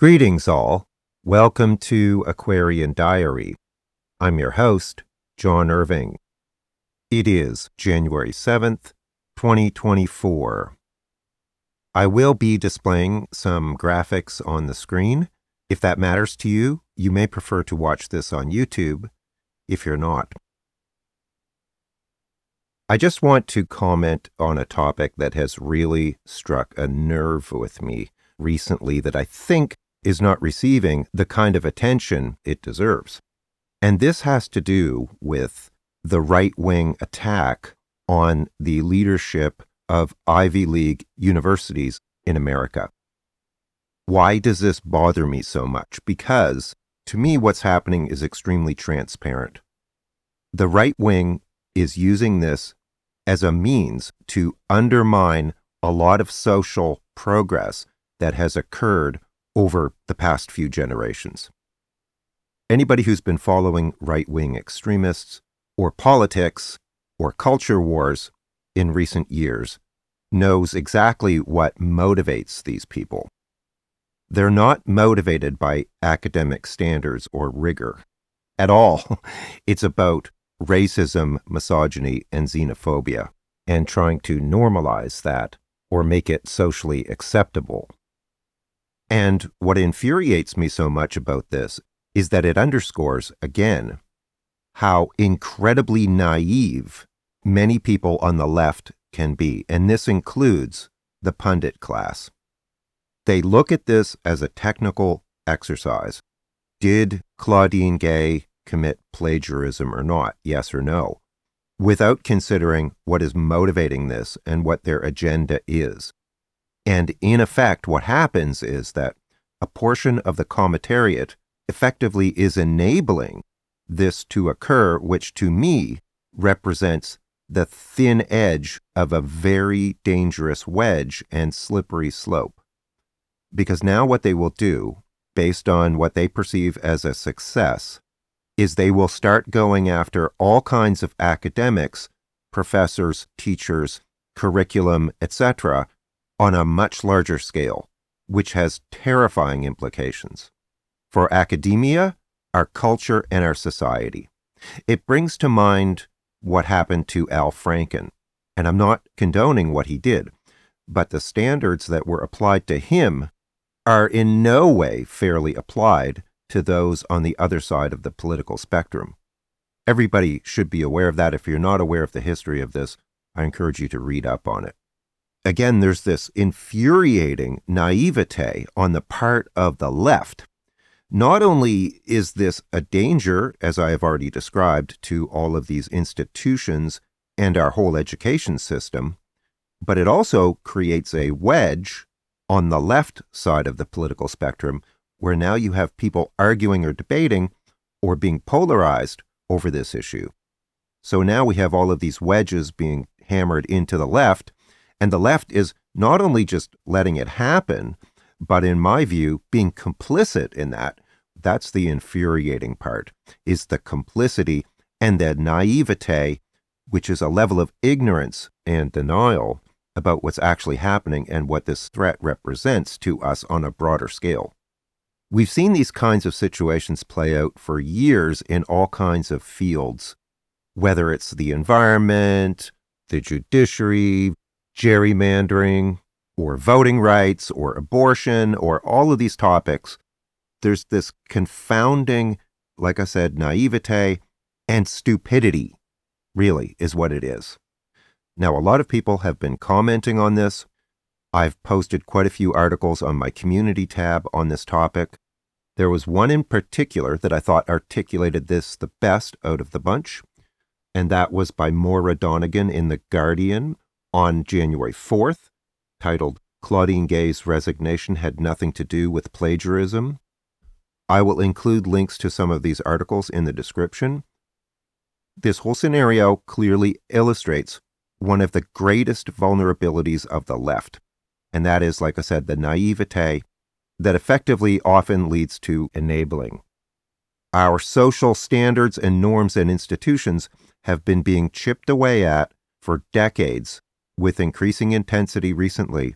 Greetings, all. Welcome to Aquarian Diary. I'm your host, John Irving. It is January 7th, 2024. I will be displaying some graphics on the screen. If that matters to you, you may prefer to watch this on YouTube. If you're not, I just want to comment on a topic that has really struck a nerve with me recently that I think is not receiving the kind of attention it deserves. And this has to do with the right wing attack on the leadership of Ivy League universities in America. Why does this bother me so much? Because to me, what's happening is extremely transparent. The right wing is using this as a means to undermine a lot of social progress that has occurred over the past few generations. Anybody who's been following right wing extremists or politics or culture wars in recent years knows exactly what motivates these people. They're not motivated by academic standards or rigor at all. It's about racism, misogyny, and xenophobia, and trying to normalize that or make it socially acceptable and what infuriates me so much about this is that it underscores, again, how incredibly naive many people on the left can be. And this includes the pundit class. They look at this as a technical exercise. Did Claudine Gay commit plagiarism or not? Yes or no? Without considering what is motivating this and what their agenda is. And in effect, what happens is that a portion of the commentariat effectively is enabling this to occur, which to me represents the thin edge of a very dangerous wedge and slippery slope. Because now what they will do, based on what they perceive as a success, is they will start going after all kinds of academics, professors, teachers, curriculum, etc., on a much larger scale, which has terrifying implications for academia, our culture, and our society. It brings to mind what happened to Al Franken, and I'm not condoning what he did, but the standards that were applied to him are in no way fairly applied to those on the other side of the political spectrum. Everybody should be aware of that. If you're not aware of the history of this, I encourage you to read up on it again, there's this infuriating naivete on the part of the left. Not only is this a danger, as I have already described, to all of these institutions and our whole education system, but it also creates a wedge on the left side of the political spectrum where now you have people arguing or debating or being polarized over this issue. So now we have all of these wedges being hammered into the left, and the left is not only just letting it happen, but in my view, being complicit in that. That's the infuriating part, is the complicity and the naivete, which is a level of ignorance and denial about what's actually happening and what this threat represents to us on a broader scale. We've seen these kinds of situations play out for years in all kinds of fields, whether it's the environment, the judiciary, gerrymandering or voting rights or abortion or all of these topics, there's this confounding, like I said, naivete and stupidity, really, is what it is. Now, a lot of people have been commenting on this. I've posted quite a few articles on my community tab on this topic. There was one in particular that I thought articulated this the best out of the bunch, and that was by Moira Donegan in The Guardian on January 4th, titled Claudine Gay's Resignation Had Nothing to Do with Plagiarism. I will include links to some of these articles in the description. This whole scenario clearly illustrates one of the greatest vulnerabilities of the left, and that is, like I said, the naivete that effectively often leads to enabling. Our social standards and norms and institutions have been being chipped away at for decades with increasing intensity recently,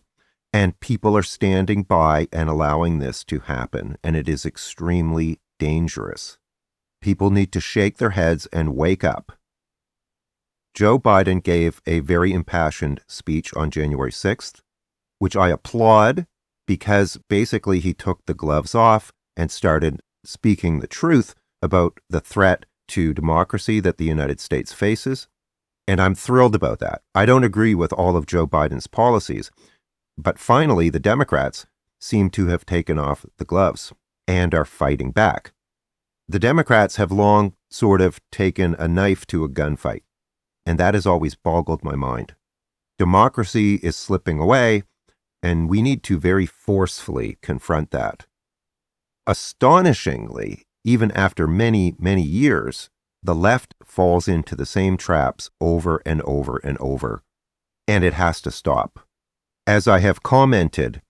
And people are standing by and allowing this to happen, and it is extremely dangerous. People need to shake their heads and wake up. Joe Biden gave a very impassioned speech on January 6th, which I applaud because basically he took the gloves off and started speaking the truth about the threat to democracy that the United States faces. And I'm thrilled about that. I don't agree with all of Joe Biden's policies, but finally, the Democrats seem to have taken off the gloves and are fighting back. The Democrats have long sort of taken a knife to a gunfight, and that has always boggled my mind. Democracy is slipping away, and we need to very forcefully confront that. Astonishingly, even after many, many years, the left falls into the same traps over and over and over, and it has to stop. As I have commented,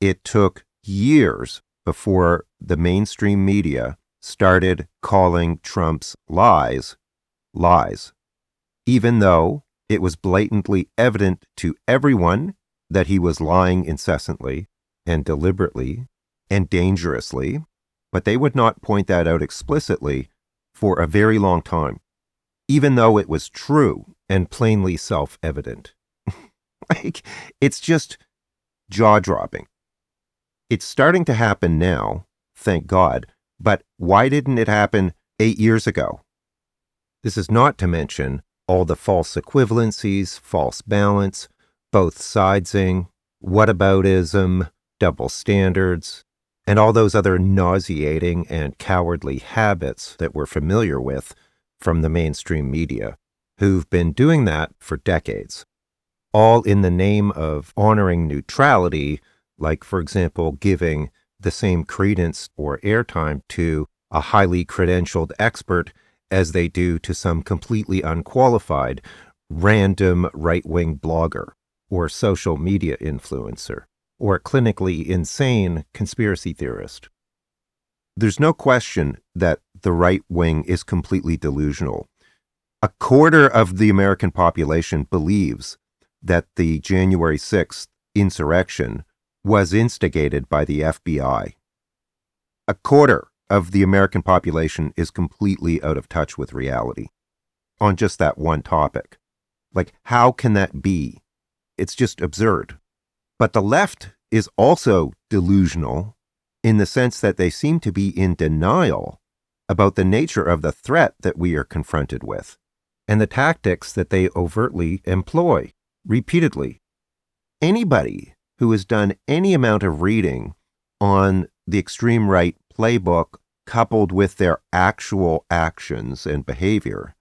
it took years before the mainstream media started calling Trump's lies lies, even though it was blatantly evident to everyone that he was lying incessantly and deliberately and dangerously, but they would not point that out explicitly for a very long time, even though it was true and plainly self evident. like, it's just jaw dropping. It's starting to happen now, thank God, but why didn't it happen eight years ago? This is not to mention all the false equivalencies, false balance, both sidesing, whataboutism, double standards, and all those other nauseating and cowardly habits that we're familiar with from the mainstream media, who've been doing that for decades, all in the name of honoring neutrality, like, for example, giving the same credence or airtime to a highly credentialed expert as they do to some completely unqualified, random right wing blogger or social media influencer, or clinically insane conspiracy theorist. There's no question that the right wing is completely delusional. A quarter of the American population believes that the January 6th insurrection was instigated by the FBI. A quarter of the American population is completely out of touch with reality on just that one topic. Like, how can that be? It's just absurd. But the left is also delusional in the sense that they seem to be in denial about the nature of the threat that we are confronted with and the tactics that they overtly employ repeatedly. Anybody who has done any amount of reading on the extreme right playbook coupled with their actual actions and behavior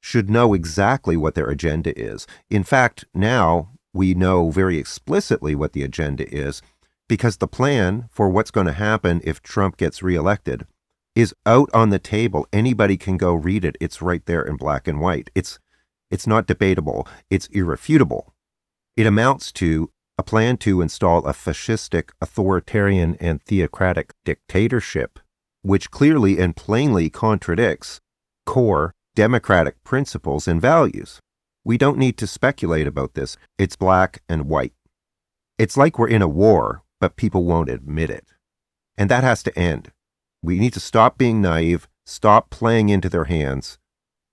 should know exactly what their agenda is. In fact, now we know very explicitly what the agenda is because the plan for what's going to happen if Trump gets reelected is out on the table. Anybody can go read it. It's right there in black and white. It's it's not debatable. It's irrefutable. It amounts to a plan to install a fascistic, authoritarian, and theocratic dictatorship, which clearly and plainly contradicts core democratic principles and values. We don't need to speculate about this. It's black and white. It's like we're in a war, but people won't admit it. And that has to end. We need to stop being naive, stop playing into their hands,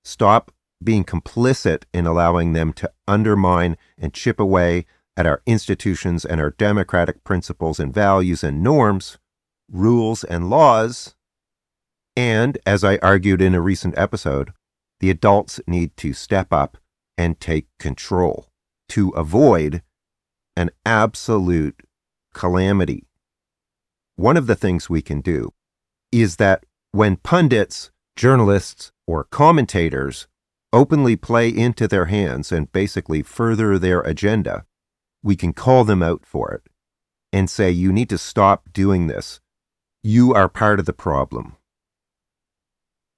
stop being complicit in allowing them to undermine and chip away at our institutions and our democratic principles and values and norms, rules and laws. And, as I argued in a recent episode, the adults need to step up and take control to avoid an absolute calamity. One of the things we can do is that when pundits, journalists, or commentators openly play into their hands and basically further their agenda, we can call them out for it and say, you need to stop doing this. You are part of the problem.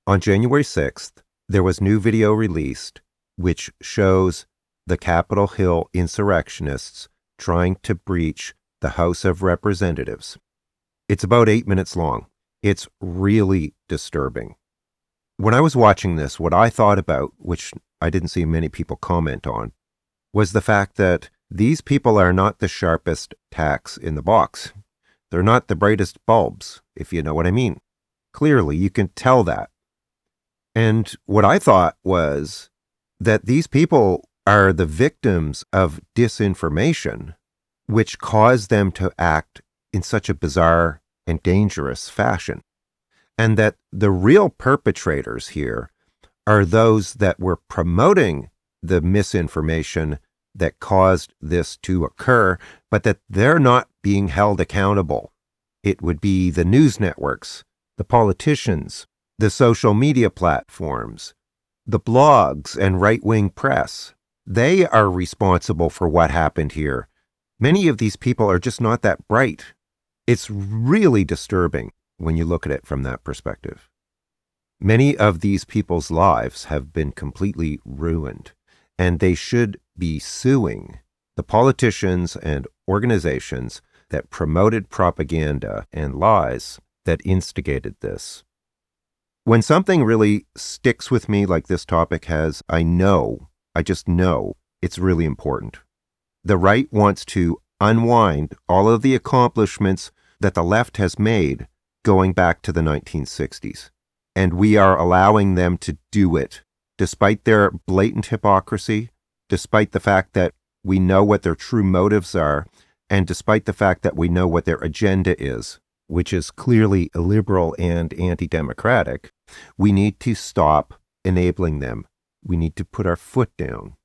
On January 6th, there was new video released which shows the Capitol Hill insurrectionists trying to breach the House of Representatives. It's about eight minutes long. It's really disturbing. When I was watching this, what I thought about, which I didn't see many people comment on, was the fact that These people are not the sharpest tacks in the box. They're not the brightest bulbs, if you know what I mean. Clearly, you can tell that. And what I thought was that these people are the victims of disinformation, which caused them to act in such a bizarre and dangerous fashion. And that the real perpetrators here are those that were promoting the misinformation that caused this to occur, but that they're not being held accountable. It would be the news networks, the politicians, the social media platforms, the blogs and right wing press. They are responsible for what happened here. Many of these people are just not that bright. It's really disturbing when you look at it from that perspective. Many of these people's lives have been completely ruined, and they should be suing the politicians and organizations that promoted propaganda and lies that instigated this. When something really sticks with me like this topic has, I know, I just know it's really important. The right wants to unwind all of the accomplishments that the left has made going back to the 1960s. And we are allowing them to do it, despite their blatant hypocrisy, despite the fact that we know what their true motives are, and despite the fact that we know what their agenda is, which is clearly illiberal and anti democratic, we need to stop enabling them. We need to put our foot down.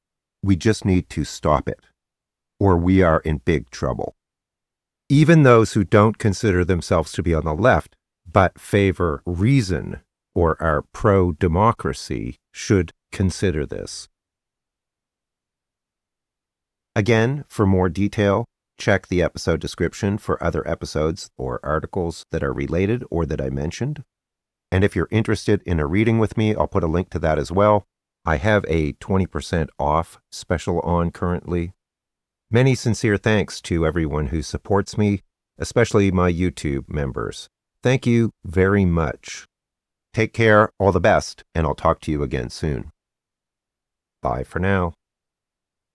We just need to stop it, or we are in big trouble. Even those who don't consider themselves to be on the left, but favor reason or are pro democracy, should consider this. Again, for more detail, check the episode description for other episodes or articles that are related or that I mentioned. And if you're interested in a reading with me, I'll put a link to that as well. I have a 20% off special on currently. Many sincere thanks to everyone who supports me, especially my YouTube members. Thank you very much. Take care, all the best, and I'll talk to you again soon. Bye for now.